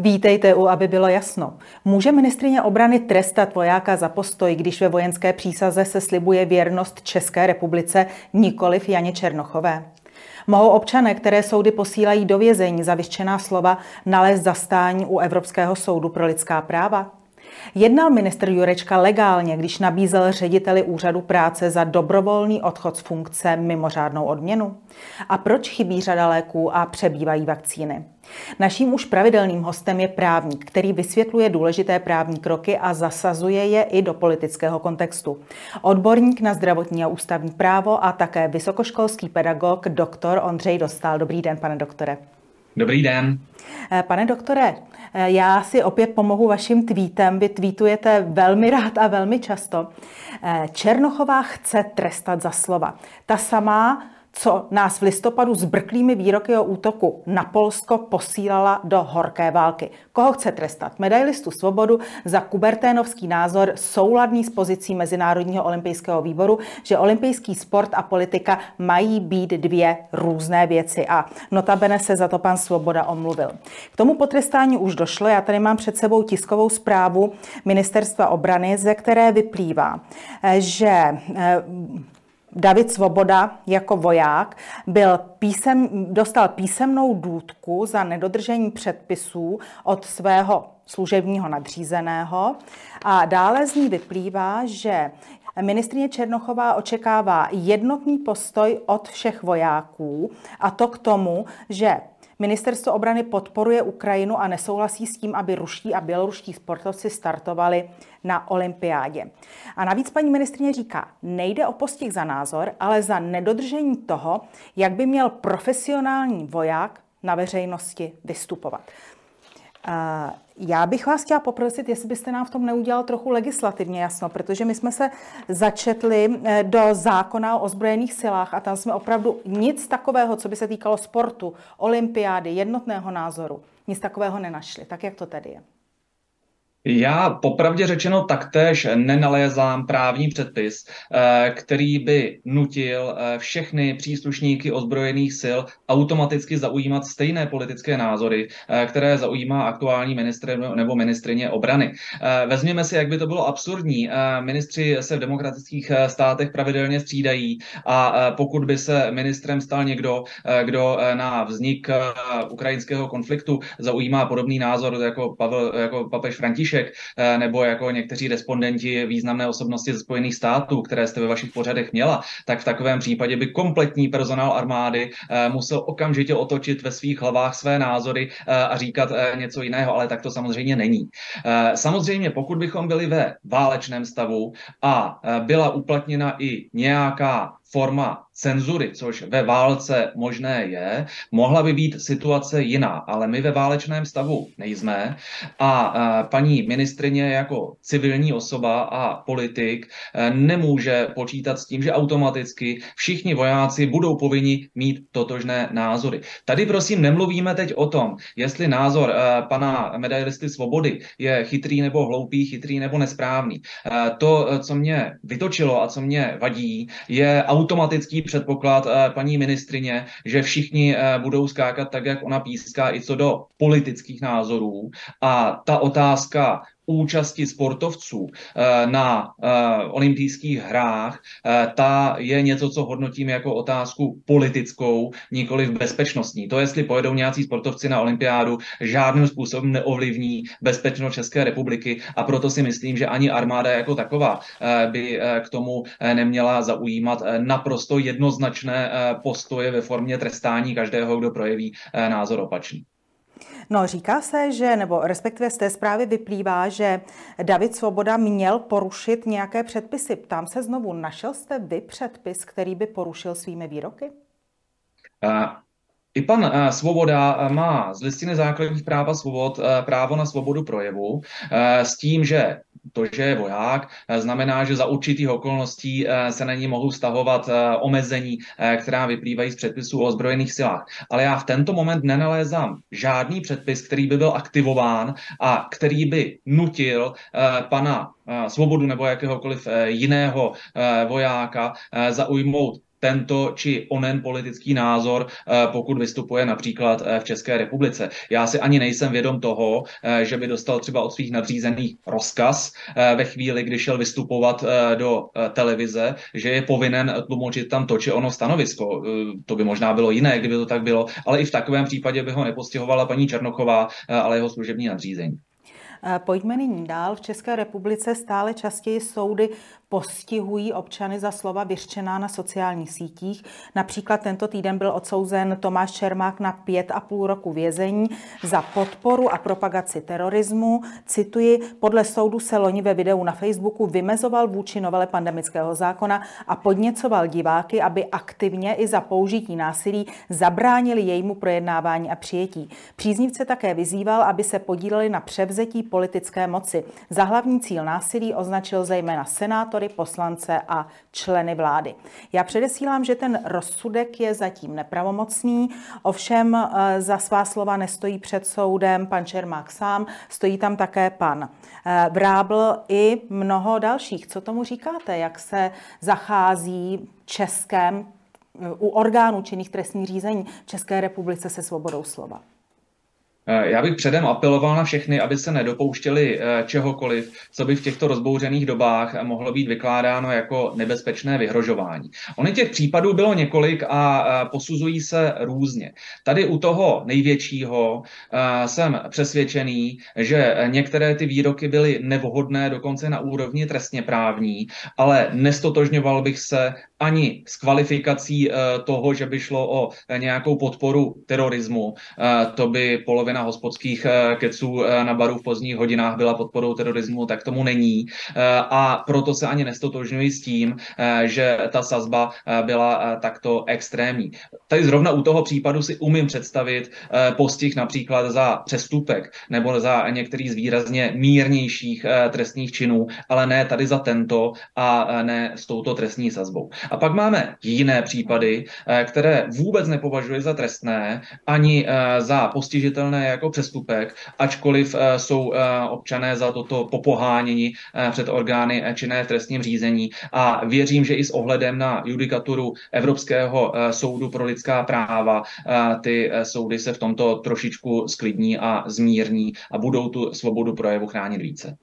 Vítejte u, aby bylo jasno. Může ministrině obrany trestat vojáka za postoj, když ve vojenské přísaze se slibuje věrnost České republice, nikoliv Janě Černochové? Mohou občané, které soudy posílají do vězení za vyštěná slova, nalézt zastání u Evropského soudu pro lidská práva? Jednal ministr Jurečka legálně, když nabízel řediteli úřadu práce za dobrovolný odchod z funkce mimořádnou odměnu? A proč chybí řada léků a přebývají vakcíny? Naším už pravidelným hostem je právník, který vysvětluje důležité právní kroky a zasazuje je i do politického kontextu. Odborník na zdravotní a ústavní právo a také vysokoškolský pedagog doktor Ondřej Dostal. Dobrý den, pane doktore. Dobrý den. Pane doktore, Eh, já si opět pomohu vaším tweetem. Vy tweetujete velmi rád a velmi často. Eh, Černochová chce trestat za slova. Ta samá co nás v listopadu s brklými výroky o útoku na Polsko posílala do horké války. Koho chce trestat? Medailistu svobodu za kuberténovský názor souladný s pozicí Mezinárodního olympijského výboru, že olympijský sport a politika mají být dvě různé věci a notabene se za to pan Svoboda omluvil. K tomu potrestání už došlo. Já tady mám před sebou tiskovou zprávu Ministerstva obrany, ze které vyplývá, že eh, David Svoboda jako voják byl písem, dostal písemnou důdku za nedodržení předpisů od svého služebního nadřízeného. A dále z ní vyplývá, že Ministrině Černochová očekává jednotný postoj od všech vojáků a to k tomu, že Ministerstvo obrany podporuje Ukrajinu a nesouhlasí s tím, aby ruští a běloruští sportovci startovali na olympiádě. A navíc paní ministrině říká, nejde o postih za názor, ale za nedodržení toho, jak by měl profesionální voják na veřejnosti vystupovat. Já bych vás chtěla poprosit, jestli byste nám v tom neudělal trochu legislativně jasno, protože my jsme se začetli eh, do zákona o ozbrojených silách a tam jsme opravdu nic takového, co by se týkalo sportu, olympiády, jednotného názoru, nic takového nenašli. Tak jak to tedy je? Já popravdě řečeno taktéž nenalézám právní předpis, eh, který by nutil eh, všechny příslušníky ozbrojených sil automaticky zaujímat stejné politické názory, eh, které zaujímá aktuální ministr nebo ministrině obrany. Vezměme si, jak by to bylo absurdní. Ministři se v demokratických státech pravidelně střídají a pokud by se ministrem stal někdo, kdo na vznik ukrajinského konfliktu zaujímá podobný názor jako, Pavel, jako papež František, František eh, nebo jako někteří respondenti významné osobnosti ze Spojených států, které jste ve vašich pořadech měla, tak v takovém případě by kompletní personál armády eh, musel okamžitě otočit ve svých hlavách své názory eh, a říkat něco jiného, ale tak to samozřejmě není. Samozřejmě, pokud bychom byli ve válečném stavu a byla uplatněna i nějaká forma cenzury, což ve válce možné je, mohla by být situace jiná, ale my ve válečném stavu nejsme a paní ministrině jako civilní osoba a politik e, nemůže počítat s tím, že automaticky všichni vojáci budou povinni mít totožné názory. Tady prosím nemluvíme teď o tom, jestli názor e, pana medailisty svobody je chytrý nebo hloupý, chytrý nebo nesprávný. E, to, co mě vytočilo a co mě vadí, je automatický předpoklad eh, paní ministrině, že všichni eh, budou skákat tak, jak ona píská, i co do politických názorů. A ta otázka účasti sportovců eh, na eh, olympijských hrách, eh, ta je něco, co hodnotím jako otázku politickou, nikoli v bezpečnostní. To, jestli pojedou nějací sportovci na olympiádu, žádným způsobem neovlivní bezpečnost České republiky a proto si myslím, že ani armáda jako taková by k tomu neměla zaujímat naprosto jednoznačné postoje ve formě trestání každého, kdo projeví názor opačný. No, říká se, že, nebo respektive z té zprávy vyplývá, že David Svoboda měl porušit nějaké předpisy. Ptám se znovu, našel jste vy předpis, který by porušil svými výroky? I pan Svoboda má z listiny základních práv a svobod právo na svobodu projevu s tím, že to, že je voják, znamená, že za určitých okolností se na ní mohou stahovat omezení, která vyplývají z předpisů o ozbrojených silách. Ale já v tento moment nenalézám žádný předpis, který by byl aktivován a který by nutil pana svobodu nebo jakéhokoliv jiného vojáka zaujmout tento či onen politický názor, pokud vystupuje například v České republice. Já si ani nejsem vědom toho, že by dostal třeba od svých nadřízených rozkaz ve chvíli, kdy šel vystupovat do televize, že je povinen tlumočit tam to či ono stanovisko. To by možná bylo jiné, kdyby to tak bylo, ale i v takovém případě by ho nepostihovala paní Černochová, ale jeho služební nadřízení. Pojďme nyní dál. V České republice stále častěji soudy postihují občany za slova vyřčená na sociálních sítích. Například tento týden byl odsouzen Tomáš Čermák na pět a půl roku vězení za podporu a propagaci terorismu. Cituji, podle soudu se loni ve videu na Facebooku vymezoval vůči novele pandemického zákona a podněcoval diváky, aby aktivně i za použití násilí zabránili jejímu projednávání a přijetí. Příznivce také vyzýval, aby se podíleli na převzetí politické moci. Za hlavní cíl násilí označil zejména senátor senátory, poslance a členy vlády. Já předesílám, že ten rozsudek je zatím nepravomocný, ovšem eh, za svá slova nestojí před soudem pan Čermák sám, stojí tam také pan eh, Vrábl i mnoho dalších. Co tomu říkáte, jak se zachází českém eh, u orgánů činných trestních řízení České republice se svobodou slova? Eh, já bych předem apeloval na všechny, aby se nedopouštěli eh, čehokoliv, co by v těchto rozbouřených dobách mohlo být vykládáno jako nebezpečné vyhrožování. Ony těch případů bylo několik a eh, posuzují se různě. Tady u toho největšího jsem přesvědčený, že některé ty výroky byly nevhodné dokonce na úrovni trestně právní, ale nestotožňoval bych se ani s kvalifikací toho, že by šlo o nějakou podporu terorismu. To by polovina hospodských eh, keců eh, na baru v pozdních hodinách byla podporou terorismu, tak tomu není. Eh, a proto se ani nestotožňuji s tím, že ta sazba byla takto extrémní. Tady zrovna u toho případu si umím představit postih například za přestupek nebo za některý z výrazně mírnějších trestních činů, ale ne tady za tento a ne s touto trestní sazbou. A pak máme jiné případy, které vůbec nepovažuji za trestné ani za postižitelné jako přestupek, ačkoliv eh, jsou eh, občané za toto popoháněni eh, před orgány činné v trestním řízení. A věřím, že i s ohledem na judikaturu Evropského soudu pro lidská práva ty soudy se v tomto trošičku sklidní a zmírní a budou tu svobodu projevu chránit více.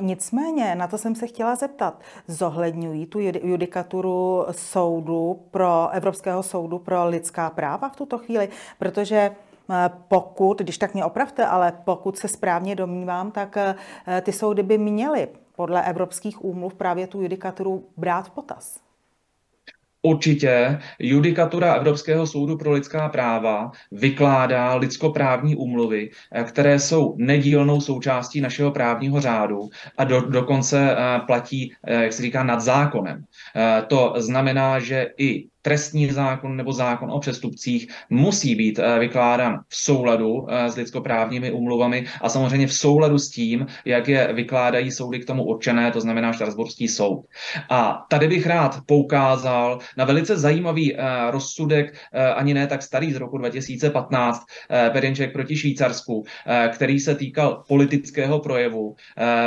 Nicméně, na to jsem se chtěla zeptat, zohledňují tu judikaturu soudu pro Evropského soudu pro lidská práva v tuto chvíli, protože Eh, pokud, když tak mě opravte, ale pokud se správně domnívám, tak eh, ty soudy by měly podle evropských úmluv právě tu judikaturu brát v potaz. Určitě judikatura Evropského soudu pro lidská práva vykládá lidskoprávní úmluvy, eh, které jsou nedílnou součástí našeho právního řádu a do, dokonce platí, jak se říká, nad zákonem. To znamená, že i trestní zákon nebo zákon o přestupcích musí být eh, vykládán v souladu eh, s lidskoprávními umluvami a samozřejmě v souladu s tím, jak je vykládají soudy k tomu určené, to znamená Štrasburský soud. A tady bych rád poukázal na velice zajímavý eh, rozsudek, ani ne tak starý z roku 2015, Perinček proti Švýcarsku, který se týkal politického projevu,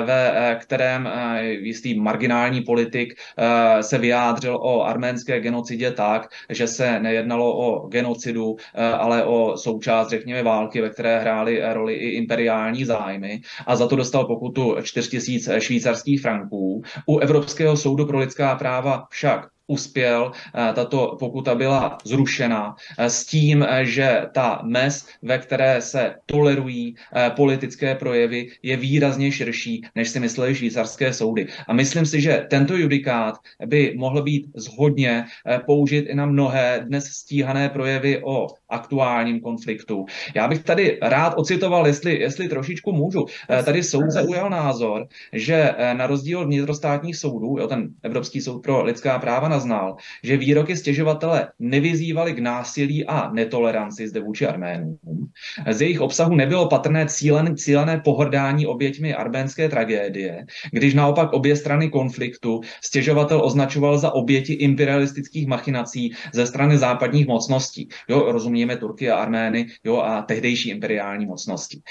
ve kterém jistý marginální politik se vyjádřil o arménské genocidě tak, že se nejednalo o genocidu, eh, ale o součást, řekněme, války, ve které hrály roli i imperiální zájmy a za to dostal pokutu 4000 švýcarských franků. U Evropského soudu pro lidská práva však uspěl, eh, tato pokuta byla zrušena eh, s tím, eh, že ta mez, ve které se tolerují politické projevy, je výrazně širší, než si mysleli švýcarské soudy. A myslím si, že tento judikát by mohl být zhodně použit i na mnohé dnes stíhané projevy o aktuálním konfliktu. Já bych tady rád ocitoval, jestli, jestli trošičku můžu. Tady soud zaujal názor, že na rozdíl od vnitrostátních soudů, jo, ten Evropský soud pro lidská práva naznal, že výroky stěžovatele nevyzývaly k násilí a netoleranci zde vůči Arménům. Z jejich obsahu nebylo patrné cílené, cílené pohrdání oběťmi arménské tragédie, když naopak obě strany konfliktu stěžovatel označoval za oběti imperialistických machinací ze strany západních mocností. Jo, rozumíme Turky a Armény jo, a tehdejší imperiální mocnosti.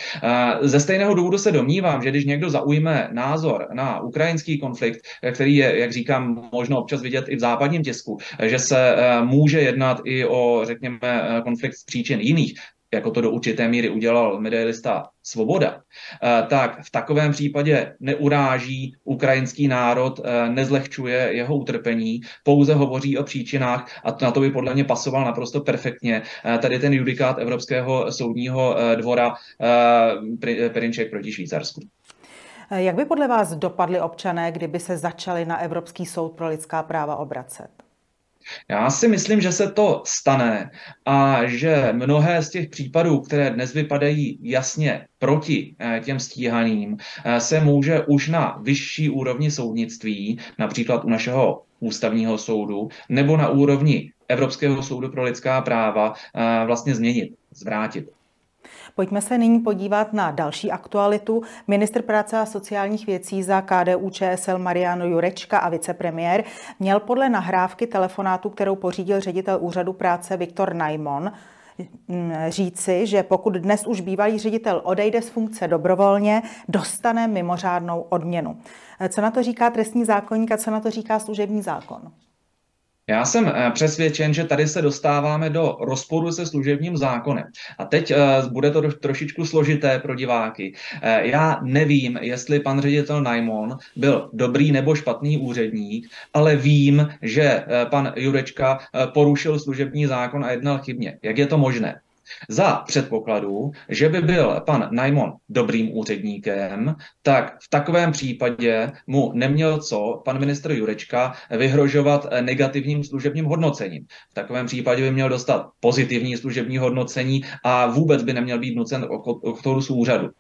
Ze stejného důvodu se domnívám, že když někdo zaujme názor na ukrajinský konflikt, který je, jak říkám, možno občas vidět i v západním tisku, že se může jednat i o, řekněme, konflikt z příčin jiných, jako to do určité míry udělal medailista Svoboda, eh, tak v takovém případě neuráží ukrajinský národ, eh, nezlehčuje jeho utrpení, pouze hovoří o příčinách a na to by podle mě pasoval naprosto perfektně eh, tady ten judikát Evropského soudního dvora Perinček proti Švýcarsku. Jak by podle vás dopadli občané, kdyby se začali na Evropský soud pro lidská práva obracet? Já si myslím, že se to stane a že mnohé z těch případů, které dnes vypadají jasně proti eh, těm stíhaným, eh, se může už na vyšší úrovni soudnictví, například u našeho ústavního soudu, nebo na úrovni Evropského soudu pro lidská práva eh, vlastně změnit, zvrátit. Pojďme se nyní podívat na další aktualitu. Ministr práce a sociálních věcí za KDU ČSL Mariano Jurečka a vicepremiér měl podle nahrávky telefonátu, kterou pořídil ředitel úřadu práce Viktor Najmon, mm, říci, že pokud dnes už bývalý ředitel odejde z funkce dobrovolně, dostane mimořádnou odměnu. Co na to říká trestní zákonník a co na to říká služební zákon? Já jsem eh, přesvědčen, že tady se dostáváme do rozporu se služebním zákonem. A teď uh, bude to trošičku složité pro diváky. Uh, já nevím, jestli pan ředitel Najmon byl dobrý nebo špatný úředník, ale vím, že pan Jurečka porušil služební zákon a jednal chybně. Jak je to možné? Za předpokladu, že by byl pan Najmon dobrým úředníkem, tak v takovém případě mu neměl co pan ministr Jurečka vyhrožovat negativním služebním hodnocením. V takovém případě by měl dostat pozitivní služební hodnocení a vůbec by neměl být nucen k tomu úřadu.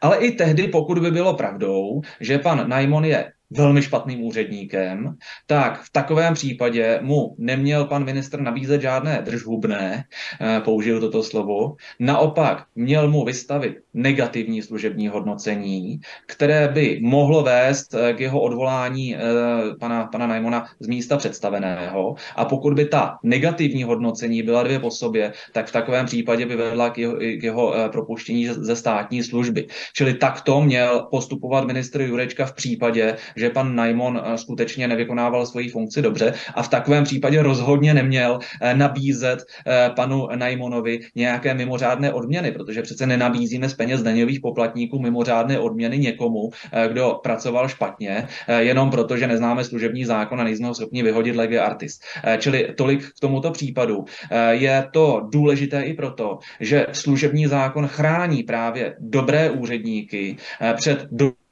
Ale i tehdy, pokud by bylo pravdou, že pan Najmon je velmi špatným úředníkem, tak v takovém případě mu neměl pan ministr nabízet žádné držhubné, eh, použil toto slovo, naopak měl mu vystavit negativní služební hodnocení, které by mohlo vést eh, k jeho odvolání eh, pana, pana Najmona z místa představeného a pokud by ta negativní hodnocení byla dvě po sobě, tak v takovém případě by vedla k jeho, k jeho propuštění ze státní služby. Čili takto měl postupovat ministr Jurečka v případě, že pan Najmon eh, skutečně nevykonával svoji funkci dobře a v takovém případě rozhodně neměl eh, nabízet eh, panu Najmonovi nějaké mimořádné odměny, protože přece nenabízíme z peněz daňových poplatníků mimořádné odměny někomu, kdo pracoval špatně, jenom proto, že neznáme služební zákon a nejsme ho schopni vyhodit lege artist. Čili tolik k tomuto případu. Je to důležité i proto, že služební zákon chrání právě dobré úředníky před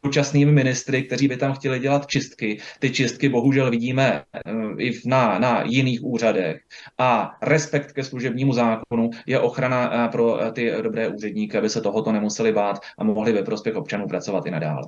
současnými ministry, kteří by tam chtěli dělat čistky. Ty čistky bohužel vidíme eh, i na, na jiných úřadech. A respekt ke služebnímu zákonu je ochrana eh, pro eh, ty dobré úředníky, aby se tohoto nemuseli bát a mohli ve prospěch občanů pracovat i nadále.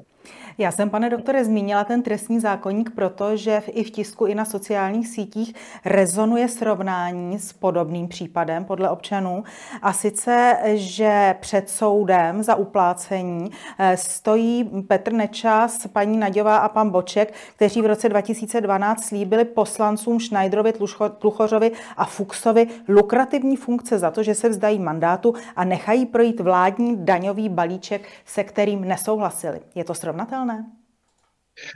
Já jsem, pane doktore, zmínila ten trestní zákonník, protože i v tisku, i na sociálních sítích rezonuje srovnání s podobným případem podle občanů. A sice, že před soudem za uplácení eh, stojí Petr Nečas, paní Naďová a pan Boček, kteří v roce 2012 slíbili poslancům Schneiderovi, Tluchořovi a Fuchsovi lukrativní funkce za to, že se vzdají mandátu a nechají projít vládní daňový balíček, se kterým nesouhlasili. Je to srovnatelné?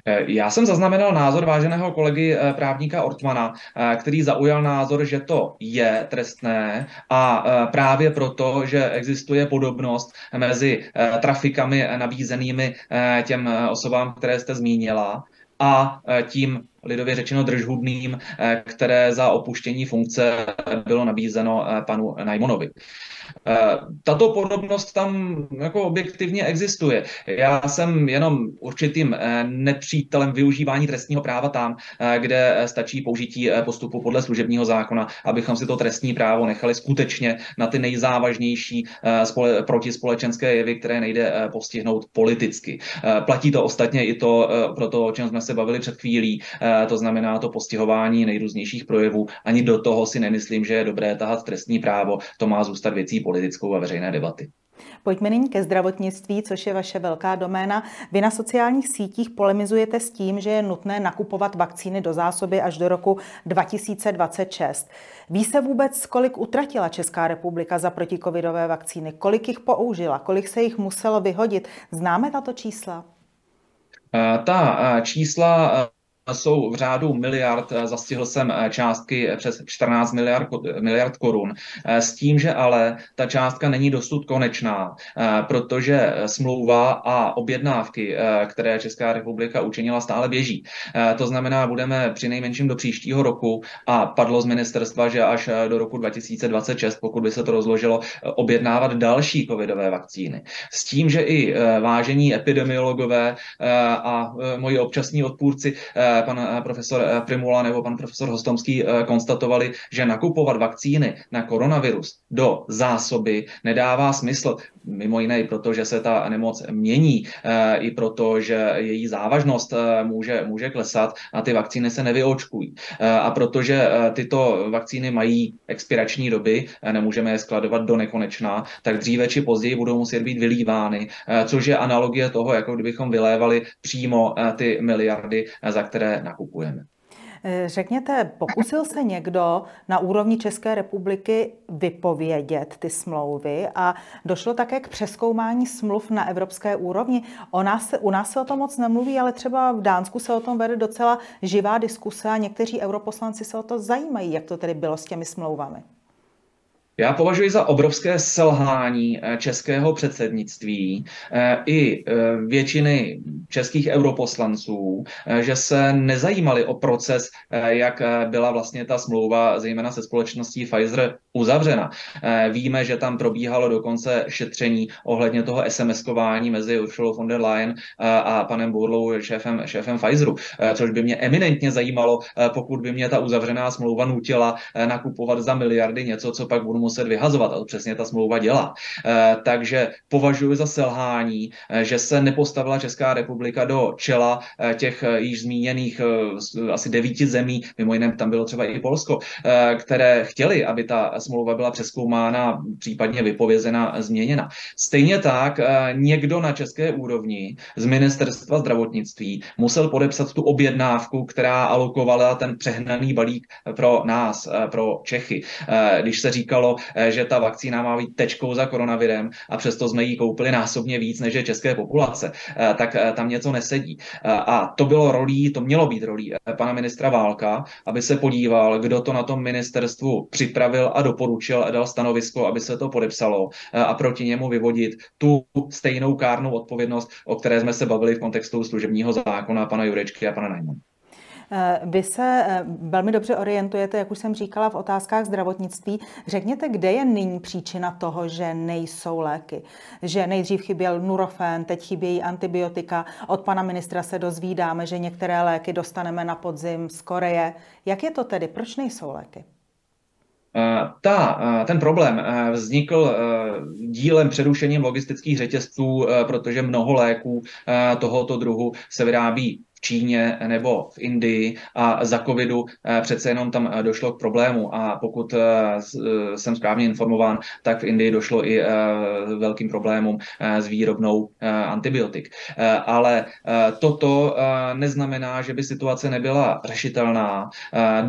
Eh, já jsem zaznamenal názor váženého kolegy eh, právníka Ortmana, eh, který zaujal názor, že to je trestné a právě proto, že existuje podobnost mezi trafikami nabízenými těm osobám, které jste zmínila, a tím lidově řečeno držhubným, které za opuštění funkce bylo nabízeno panu Najmonovi. Eh, tato podobnost tam jako objektivně existuje. Já jsem jenom určitým eh, nepřítelem využívání trestního práva tam, eh, kde stačí použití postupu podle služebního zákona, abychom si to trestní právo nechali skutečně na ty nejzávažnější spole- protispolečenské jevy, které nejde postihnout politicky. Platí to ostatně i to pro to, o čem jsme se bavili před chvílí, to znamená to postihování nejrůznějších projevů. Ani do toho si nemyslím, že je dobré tahat trestní právo. To má zůstat věcí politickou a veřejné debaty. Pojďme nyní ke zdravotnictví, což je vaše velká doména. Vy na sociálních sítích polemizujete s tím, že je nutné nakupovat vakcíny do zásoby až do roku 2026. Ví se vůbec, kolik utratila Česká republika za protikovidové vakcíny? Kolik jich použila? Kolik se jich muselo vyhodit? Známe tato čísla? Ta čísla jsou v řádu miliard, zastihl jsem částky přes 14 miliard, miliard korun, s tím, že ale ta částka není dosud konečná, protože smlouva a objednávky, které Česká republika učinila, stále běží. To znamená, budeme při nejmenším do příštího roku a padlo z ministerstva, že až do roku 2026, pokud by se to rozložilo, objednávat další covidové vakcíny. S tím, že i vážení epidemiologové a moji občasní odpůrci pan eh, profesor eh, Primula nebo pan profesor Hostomský eh, konstatovali, že nakupovat vakcíny na koronavirus do zásoby nedává smysl. Mimo jiné i proto, že se ta nemoc mění, i proto, že její závažnost může, může klesat a ty vakcíny se nevyočkují. A protože tyto vakcíny mají expirační doby, nemůžeme je skladovat do nekonečna, tak dříve či později budou muset být vylívány, což je analogie toho, jako kdybychom vylévali přímo ty miliardy, za které nakupujeme. Eh, řekněte, pokusil se někdo na úrovni České republiky vypovědět ty smlouvy a došlo také k přeskoumání smluv na evropské úrovni. O nás u nás se o tom moc nemluví, ale třeba v Dánsku se o tom vede docela živá diskuse a někteří europoslanci se o to zajímají, jak to tedy bylo s těmi smlouvami. Já považuji za obrovské selhání eh, českého předsednictví eh, i eh, většiny českých europoslanců, že se nezajímali o proces, jak byla vlastně ta smlouva, zejména se společností Pfizer, uzavřena. Víme, že tam probíhalo dokonce šetření ohledně toho SMS-kování mezi Ursula von der Leyen a panem Burlou, šéfem, šéfem Pfizeru, což by mě eminentně zajímalo, pokud by mě ta uzavřená smlouva nutila nakupovat za miliardy něco, co pak budu muset vyhazovat. A to přesně ta smlouva dělá. Eh, takže považuji za selhání, eh, že se nepostavila Česká republika do čela eh, těch již zmíněných asi devíti zemí, mimo jiné tam bylo třeba i Polsko, které chtěli, aby ta smlouva byla přeskoumána, případně vypovězena, změněna. Stejně tak někdo na české úrovni z ministerstva zdravotnictví musel podepsat tu objednávku, která alokovala ten přehnaný balík pro nás, pro Čechy. Když se říkalo, Eh, že ta vakcína má být tečkou za koronavirem a přesto jsme ji koupili násobně víc než je české populace, eh, tak eh, tam něco nesedí. A to bylo rolí, to mělo být rolí pana ministra Válka, aby se podíval, kdo to na tom ministerstvu připravil a doporučil a dal stanovisko, aby se to podepsalo a proti němu vyvodit tu stejnou kárnou odpovědnost, o které jsme se bavili v kontextu služebního zákona pana Jurečky a pana Najmana. Eh, vy se eh, velmi dobře orientujete, jak už jsem říkala, v otázkách zdravotnictví. Řekněte, kde je nyní příčina toho, že nejsou léky? Že nejdřív chyběl nurofen, teď chybějí antibiotika. Od pana ministra se dozvídáme, že některé léky dostaneme na podzim z Koreje. Jak je to tedy? Proč nejsou léky? Eh, ta, ten problém vznikl dílem přerušením logistických řetězců, protože mnoho léků tohoto druhu se vyrábí Číně nebo v Indii a za covidu eh, přece jenom tam eh, došlo k problému a pokud eh, jsem správně informován, tak v Indii došlo i velkým problémům s výrobnou antibiotik. Ale toto neznamená, že by situace nebyla řešitelná.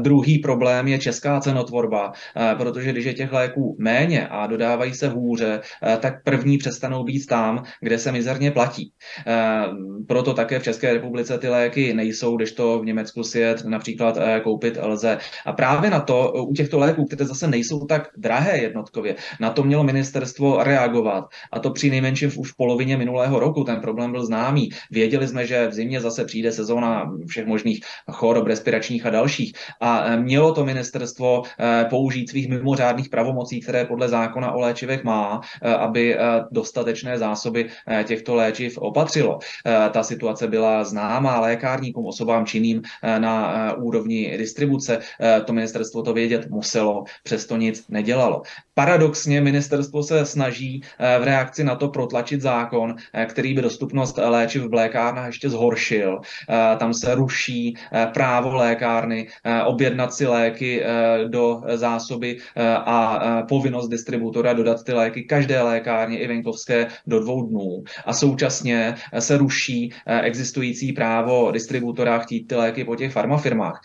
Druhý problém je česká cenotvorba, protože když je těch léků méně a dodávají se hůře, tak první přestanou být tam, kde se mizerně platí. Proto také v České republice ty léky léky nejsou, když to v Německu si je například eh, koupit lze. A právě na to, u těchto léků, které zase nejsou tak drahé jednotkově, na to mělo ministerstvo reagovat. A to při nejmenším už v polovině minulého roku. Ten problém byl známý. Věděli jsme, že v zimě zase přijde sezóna všech možných chorob respiračních a dalších. A eh, mělo to ministerstvo eh, použít svých mimořádných pravomocí, které podle zákona o léčivech má, aby dostatečné zásoby těchto léčiv opatřilo. Ta situace byla známá, ale lékárníkům, osobám činným eh, na eh, úrovni distribuce. Eh, to ministerstvo to vědět muselo, přesto nic nedělalo. Paradoxně ministerstvo se snaží v reakci na to protlačit zákon, který by dostupnost léčiv v lékárnách ještě zhoršil. Tam se ruší právo lékárny objednat si léky do zásoby a povinnost distributora dodat ty léky každé lékárně i venkovské do dvou dnů. A současně se ruší existující právo po distributorách chtít ty léky po těch farmafirmách.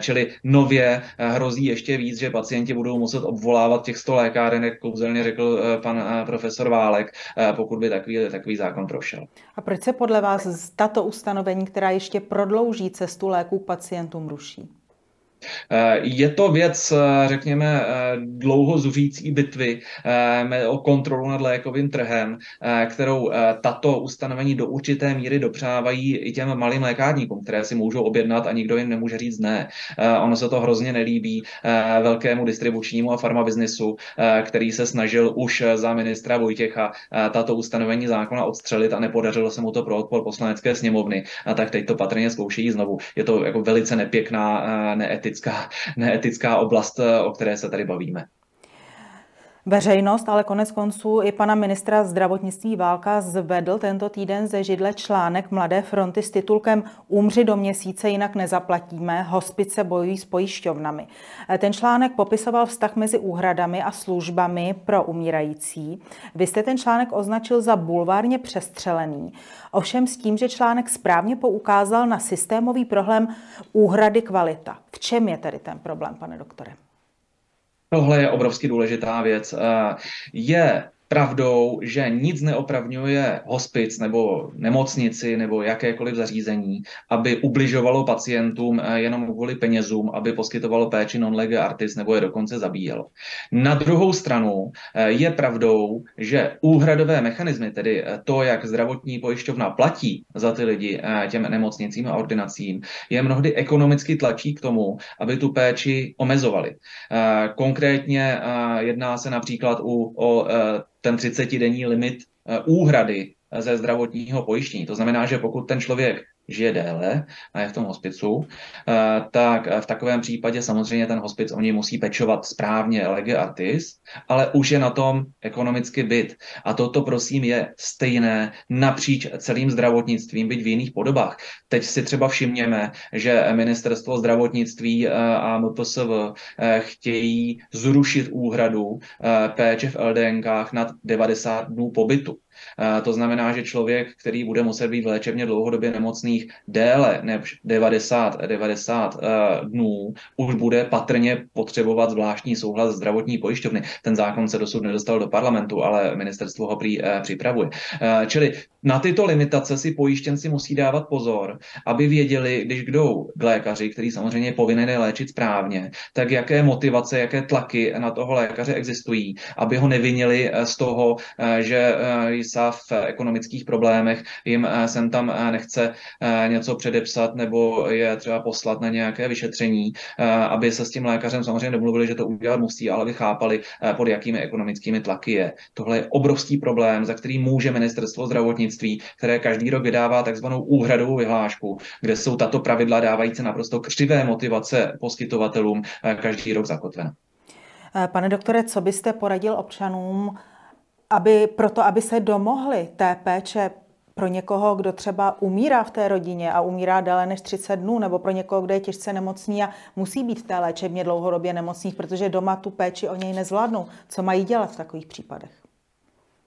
Čili nově hrozí ještě víc, že pacienti budou muset obvolávat těch 100 lékáren, jak kouzelně řekl pan profesor Válek, pokud by takový, takový zákon prošel. A proč se podle vás tato ustanovení, která ještě prodlouží cestu léků pacientům, ruší? Eh, je to věc, eh, řekněme, eh, dlouho zuřící bitvy o kontrolu nad lékovým trhem, kterou tato ustanovení do určité míry dopřávají i těm malým lékárníkům, které si můžou objednat a nikdo jim nemůže říct ne. Ono se to hrozně nelíbí velkému distribučnímu a farmabiznisu, který se snažil už za ministra Vojtěcha tato ustanovení zákona odstřelit a nepodařilo se mu to pro odpor poslanecké sněmovny. A tak teď to patrně zkoušejí znovu. Je to jako velice nepěkná, neetická neetická, neetická oblast, eh, o které se tady bavíme. Veřejnost, ale konec konců i pana ministra zdravotnictví Válka zvedl tento týden ze židle článek Mladé fronty s titulkem Umři do měsíce, jinak nezaplatíme, hospice bojují s pojišťovnami. Eh, ten článek popisoval vztah mezi úhradami a službami pro umírající. Vy jste ten článek označil za bulvárně přestřelený. Ovšem s tím, že článek správně poukázal na systémový problém úhrady kvalita. V čem je tedy ten problém, pane doktore? Tohle je obrovsky důležitá věc. Eh, je pravdou, že nic neopravňuje hospic nebo nemocnici nebo jakékoliv zařízení, aby ubližovalo pacientům eh, jenom kvůli penězům, aby poskytovalo péči non-lege artis nebo je dokonce zabíjelo. Na druhou stranu eh, je pravdou, že úhradové mechanismy, tedy eh, to, jak zdravotní pojišťovna platí za ty lidi těm nemocnicím a ordinacím, je mnohdy ekonomicky tlačí k tomu, aby tu péči omezovali. Konkrétně jedná se například u, o ten 30-denní limit eh, úhrady eh, ze zdravotního pojištění. To znamená, že pokud ten člověk žije déle a je v tom hospicu, eh, tak v takovém případě samozřejmě ten hospic o něj musí pečovat správně lege artis, ale už je na tom ekonomicky byt. A toto prosím je stejné napříč celým zdravotnictvím, byť v jiných podobách. Teď si třeba všimněme, že ministerstvo zdravotnictví eh, a MPSV eh, chtějí zrušit úhradu péče v LDNkách nad 90 dnů pobytu. To znamená, že člověk, který bude muset být léčebně dlouhodobě nemocných déle než 90, 90 dnů, už bude patrně potřebovat zvláštní souhlas zdravotní pojišťovny. Ten zákon se dosud nedostal do parlamentu, ale ministerstvo ho prý, eh, připravuje. Eh, čili na tyto limitace si pojištěnci musí dávat pozor, aby věděli, když jdou k lékaři, který samozřejmě je povinen léčit správně, tak jaké motivace, jaké tlaky na toho lékaře existují, aby ho nevinili eh, z toho, že sa v ekonomických problémech, jim eh, sem tam eh, nechce eh, něco předepsat nebo je třeba poslat na nějaké vyšetření, aby se s tím lékařem samozřejmě domluvili, že to udělat musí, ale aby chápali, pod jakými ekonomickými tlaky je. Tohle je obrovský problém, za který může ministerstvo zdravotnictví, které každý rok vydává takzvanou úhradovou vyhlášku, kde jsou tato pravidla dávající naprosto křivé motivace poskytovatelům každý rok zakotvena. Pane doktore, co byste poradil občanům, aby, proto, aby se domohli té péče pro někoho, kdo třeba umírá v té rodině a umírá déle než 30 dnů, nebo pro někoho, kdo je těžce nemocný a musí být v té léčebně dlouhodobě nemocných, protože doma tu péči o něj nezvládnou. Co mají dělat v takových případech?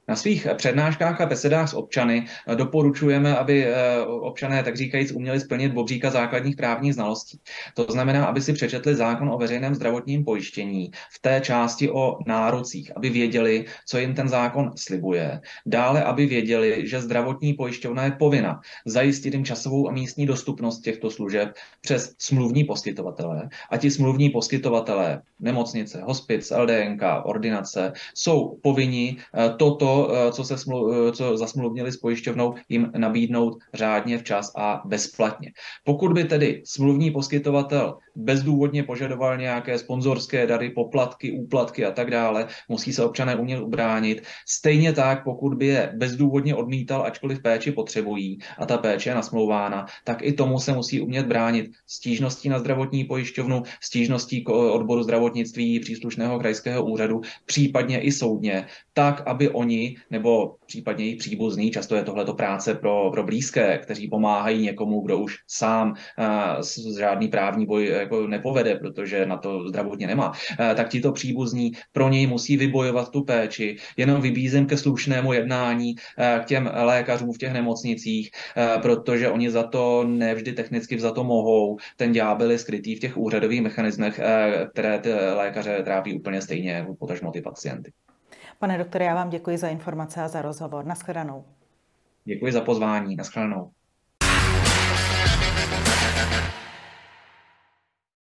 Na svých přednáškách a besedách s občany doporučujeme, aby eh, občané, tak říkajíc, uměli splnit bobříka základních právních znalostí. To znamená, aby si přečetli zákon o veřejném zdravotním pojištění v té části o nárocích, aby věděli, co jim ten zákon slibuje. Dále, aby věděli, že zdravotní pojišťovna je povinna zajistit jim časovou a místní dostupnost těchto služeb přes smluvní poskytovatele. A ti smluvní poskytovatelé, nemocnice, hospic, LDNK, ordinace, jsou povinni eh, toto Eh, co, se smlu, eh, co zasmluvnili s pojišťovnou, jim nabídnout řádně, včas a bezplatně. Pokud by tedy smluvní poskytovatel bezdůvodně požadoval nějaké sponzorské dary, poplatky, úplatky a tak dále, musí se občané umět ubránit. Stejně tak, pokud by je bezdůvodně odmítal, ačkoliv péči potřebují a ta péče je nasmlouvána, tak i tomu se musí umět bránit stížností na zdravotní pojišťovnu, stížností k odboru zdravotnictví příslušného krajského úřadu, případně i soudně, tak, aby oni nebo případně jejich příbuzní, často je tohleto práce pro, pro blízké, kteří pomáhají někomu, kdo už sám uh, žádný právní boj jako nepovede, protože na to zdravotně nemá, uh, tak tito příbuzní pro něj musí vybojovat tu péči. Jenom vybízím ke slušnému jednání uh, k těm lékařům v těch nemocnicích, uh, protože oni za to nevždy technicky za to mohou. Ten ďábel je skrytý v těch úřadových mechanismech, které ty lékaře trápí úplně stejně jako potažmo ty pacienty. Pane doktore, já vám děkuji za informace a za rozhovor. Naschledanou. Děkuji za pozvání. Naschledanou.